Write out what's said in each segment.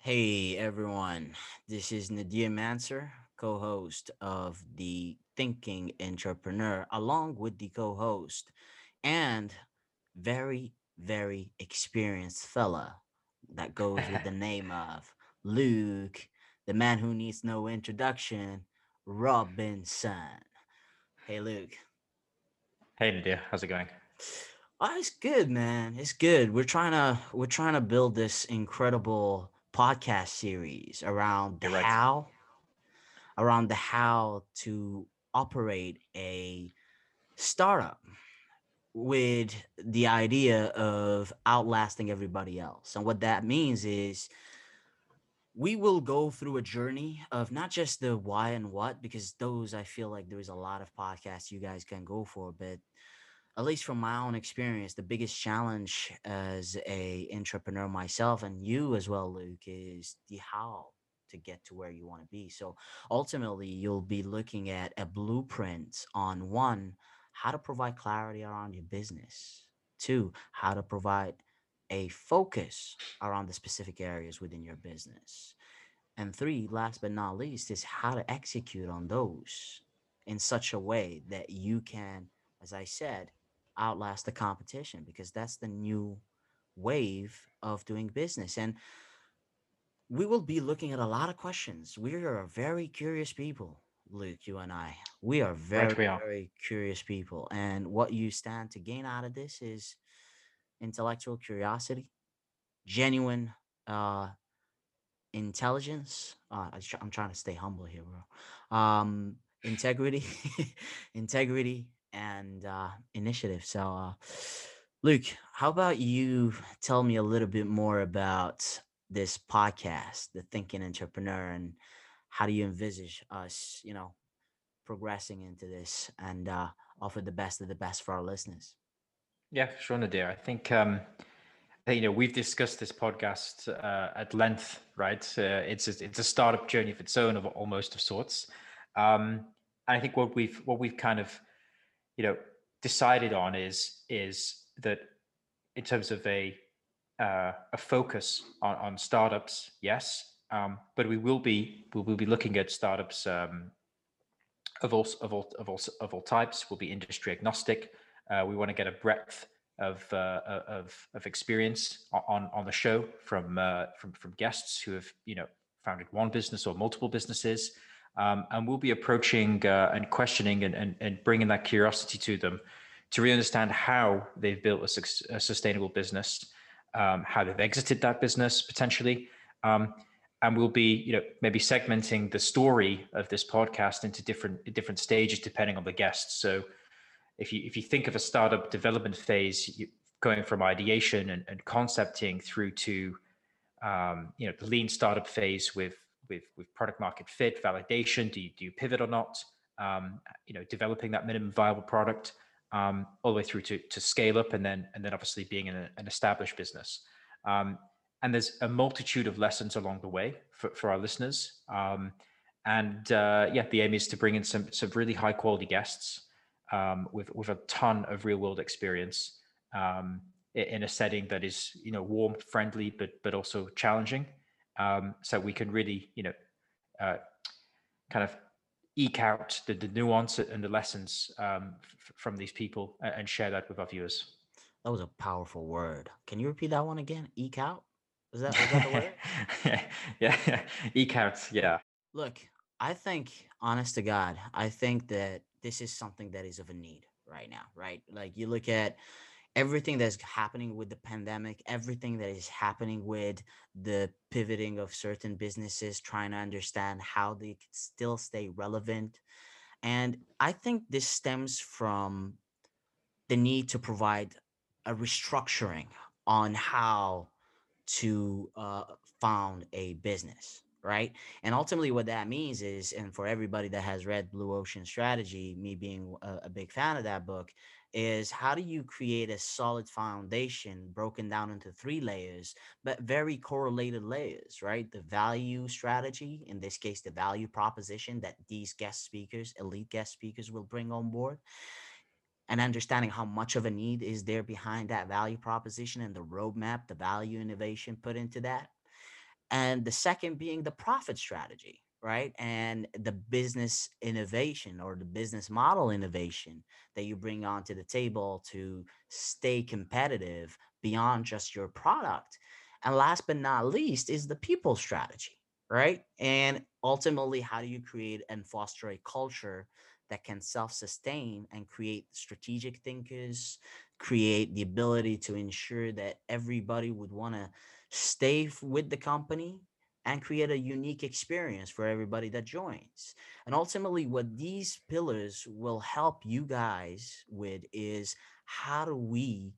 Hey everyone, this is Nadia Manser, co host of the Thinking Entrepreneur, along with the co host and very, very experienced fella that goes with the name of Luke, the man who needs no introduction, Robinson. Hey Luke. Hey Nadia, how's it going? Oh, it's good, man. It's good. We're trying to we're trying to build this incredible podcast series around the how around the how to operate a startup with the idea of outlasting everybody else. And what that means is we will go through a journey of not just the why and what, because those I feel like there's a lot of podcasts you guys can go for, but at least from my own experience, the biggest challenge as a entrepreneur myself and you as well, Luke, is the how to get to where you want to be. So ultimately, you'll be looking at a blueprint on one, how to provide clarity around your business. Two, how to provide a focus around the specific areas within your business. And three, last but not least, is how to execute on those in such a way that you can, as I said, outlast the competition because that's the new wave of doing business. And we will be looking at a lot of questions. We are very curious people, Luke, you and I. We are Right, very, we are. very curious people. And what you stand to gain out of this is intellectual curiosity, genuine uh, intelligence. Uh, I'm trying to stay humble here, bro. Um, integrity, integrity, and uh, initiative. So, uh, Luke, how about you tell me a little bit more about this podcast, The Thinking Entrepreneur, and how do you envisage us, you know, progressing into this and uh, offer the best of the best for our listeners? Yeah, sure, Nadia. I think um, you know we've discussed this podcast uh, at length, right? Uh, it's a, it's a startup journey of its own, of almost of sorts. Um, and I think what we've what we've kind of you know decided on is is that in terms of a uh, a focus on, on startups, yes, um, but we will be we will be looking at startups um, of all of all of all of all types. We'll be industry agnostic. Uh, we want to get a breadth of uh, of of experience on on the show from uh, from from guests who have you know founded one business or multiple businesses, um, and we'll be approaching uh, and questioning and, and and bringing that curiosity to them to really understand how they've built a, a sustainable business, um, how they've exited that business potentially. Um, and we'll be you know maybe segmenting the story of this podcast into different different stages depending on the guests so if you if you think of a startup development phase you, going from ideation and, and concepting through to um, you know the lean startup phase with with with product market fit validation do you do you pivot or not um, you know developing that minimum viable product um, all the way through to to scale up and then and then obviously being an, an established business um, and there's a multitude of lessons along the way for, for our listeners. Um, and uh, yeah, the aim is to bring in some some really high quality guests um, with with a ton of real world experience um, in a setting that is you know warm, friendly, but but also challenging. Um, so we can really you know uh, kind of eke out the, the nuance and the lessons um, f- from these people and, and share that with our viewers. That was a powerful word. Can you repeat that one again? Eke out? Is that was that the word? yeah, yeah, eke out. Yeah, Look, I think, honest to God, I think that this is something that is of a need right now, right? Like you look at everything that's happening with the pandemic, everything that is happening with the pivoting of certain businesses, trying to understand how they could still stay relevant. And I think this stems from the need to provide a restructuring on how to uh, found a business, right? And ultimately, what that means is, and for everybody that has read Blue Ocean Strategy, me being a, a big fan of that book, is how do you create a solid foundation broken down into three layers, but very correlated layers, right? The value strategy, in this case, the value proposition that these guest speakers, elite guest speakers, will bring on board and understanding how much of a need is there behind that value proposition and the roadmap, the value innovation put into that. And the second being the profit strategy right? And the business innovation or the business model innovation that you bring onto the table to stay competitive beyond just your product. And last but not least is the people strategy right? And ultimately how do you create and foster a culture that can self-sustain and create strategic thinkers create the ability to ensure that everybody would want to stay with the company and create a unique experience for everybody that joins. And ultimately, what these pillars will help you guys with is how do we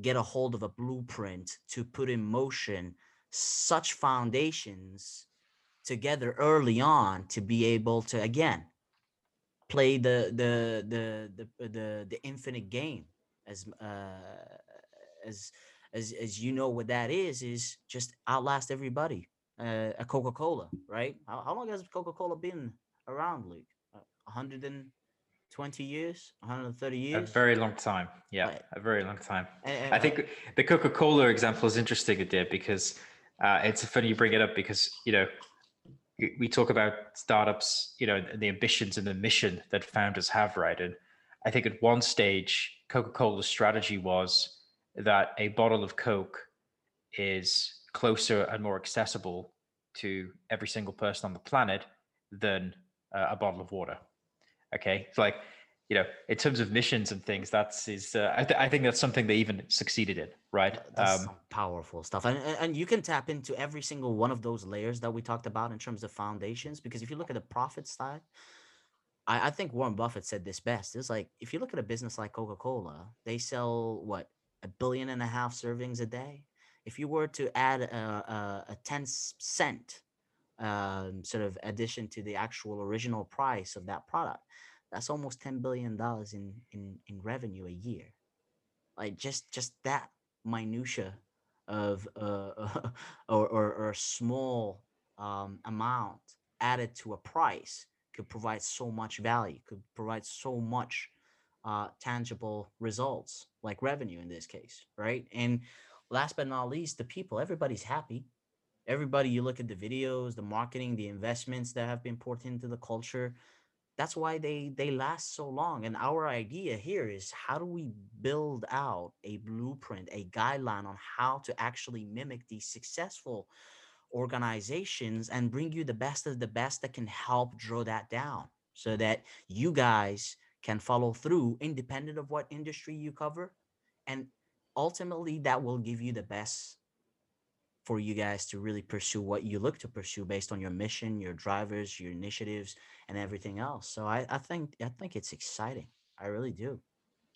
get a hold of a blueprint to put in motion such foundations together early on to be able to again play the the the the the, the infinite game as uh as as as you know what that is is just outlast everybody uh, a coca-cola right? How, how long has coca-cola been around luke? 120 years 130 years? A very long time yeah right. a very long time. And, i think the coca-cola example is interesting there because uh, it's funny you bring it up because you know we talk about startups you know and the ambitions and the mission that founders have right? And i think at one stage coca-cola's strategy was that a bottle of Coke is closer and more accessible to every single person on the planet than uh, a bottle of water. Okay, it's like you know, in terms of missions and things, that's is uh, I, th- I, think that's something they even succeeded in, right? That's um, powerful stuff, and and you can tap into every single one of those layers that we talked about in terms of foundations. Because if you look at the profit side, I, I think Warren Buffett said this best. It's like if you look at a business like Coca Cola, they sell what a billion and a half servings a day. If you were to add a, a, a 10 cent um, sort of addition to the actual original price of that product, that's almost $10 billion in, in, in revenue a year. Like just, just that minutia of uh, or, or, or a small um, amount added to a price could provide so much value, could provide so much uh, tangible results like revenue in this case, right? And last but not least, the people. Everybody's happy. Everybody, you look at the videos, the marketing, the investments that have been poured into the culture. That's why they they last so long. And our idea here is how do we build out a blueprint, a guideline on how to actually mimic these successful organizations and bring you the best of the best that can help draw that down so that you guys can follow through independent of what industry you cover and ultimately that will give you the best for you guys to really pursue what you look to pursue based on your mission your drivers your initiatives and everything else. So i, I think i think it's exciting. I really do.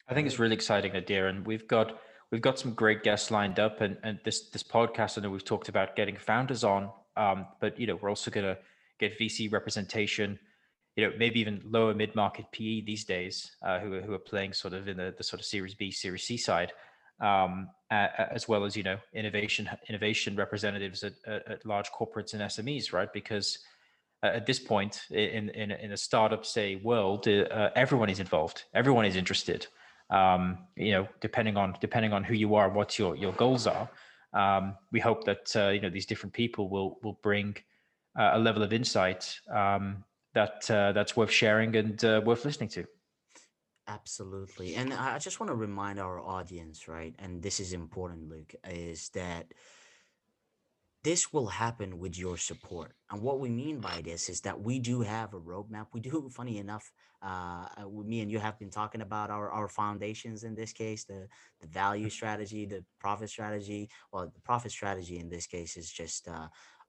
I think it's really exciting Nadia, and we've got we've got some great guests lined up and, and this this podcast i know we've talked about getting founders on um, but you know we're also to get vc representation you know, maybe even lower mid market PE these days, uh, who are who are playing sort of in the, the sort of Series B, Series C side, um, as well as you know, innovation innovation representatives at, at, large corporates and SMEs, right? Because uh, at this point in in in a startup say world, uh, everyone is involved, everyone is interested. Um, you know, depending on depending on who you are, what your your goals are. Um, we hope that uh, you know these different people will will bring uh, a level of insight um, that uh, that's worth sharing and uh, worth listening to. Absolutely. And I just want to remind our audience, right? And this is important, Luke, is that this will happen with your support. And what we mean by this is that we do have a roadmap. We do, funny enough, uh, uh me and you have been talking about our, our foundations in this case, the, the value strategy, the profit strategy. Well, the profit strategy in this case is just uh,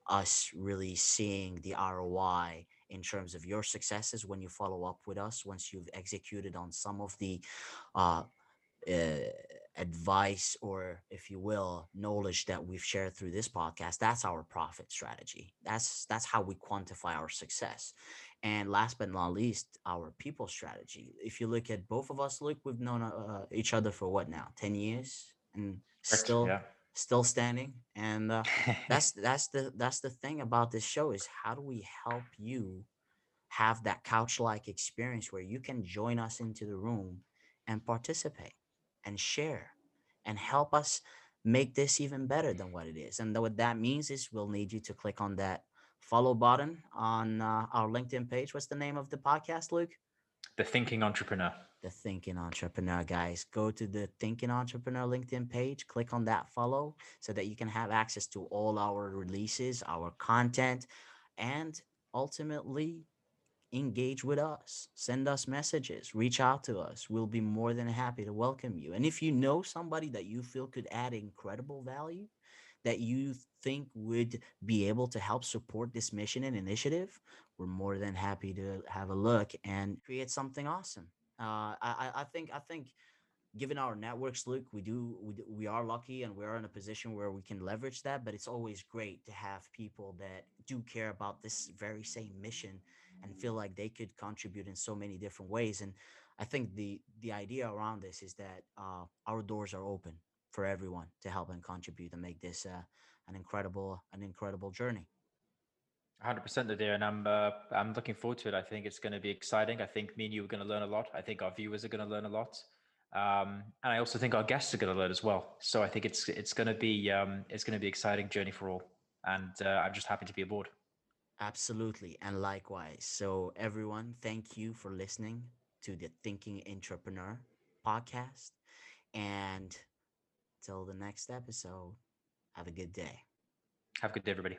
us really seeing the ROI in terms of your successes when you follow up with us once you've executed on some of the uh, uh, advice or if you will knowledge that we've shared through this podcast that's our profit strategy. That's that's how we quantify our success. And last but not least our people strategy. If you look at both of us look we've known uh, each other for what now 10 years? And still yeah still standing and uh, that's that's the that's the thing about this show is how do we help you have that couch like experience where you can join us into the room and participate and share and help us make this even better than what it is. And what that means is we'll need you to click on that follow button on uh, our LinkedIn page. What's the name of the podcast, Luke? The Thinking Entrepreneur. The Thinking Entrepreneur, guys. Go to the Thinking Entrepreneur LinkedIn page, click on that follow so that you can have access to all our releases, our content, and ultimately engage with us, send us messages, reach out to us. We'll be more than happy to welcome you. And if you know somebody that you feel could add incredible value, that you think would be able to help support this mission and initiative, we're more than happy to have a look and create something awesome. Uh, I, I think I think given our networks luke we do we, we are lucky and we are in a position where we can leverage that but it's always great to have people that do care about this very same mission and feel like they could contribute in so many different ways and i think the the idea around this is that uh, our doors are open for everyone to help and contribute and make this uh, an incredible an incredible journey. 100% there and i'm uh, i'm looking forward to it. I think it's going to be exciting. I think me and you are going to learn a lot. I think our viewers are going to learn a lot. Um, and I also think our guests are going to learn as well. So I think it's it's going to be um, it's going to be exciting journey for all, and uh, I'm just happy to be aboard. Absolutely, and likewise. So everyone, thank you for listening to the Thinking Entrepreneur podcast, and till the next episode, have a good day. Have a good day, everybody.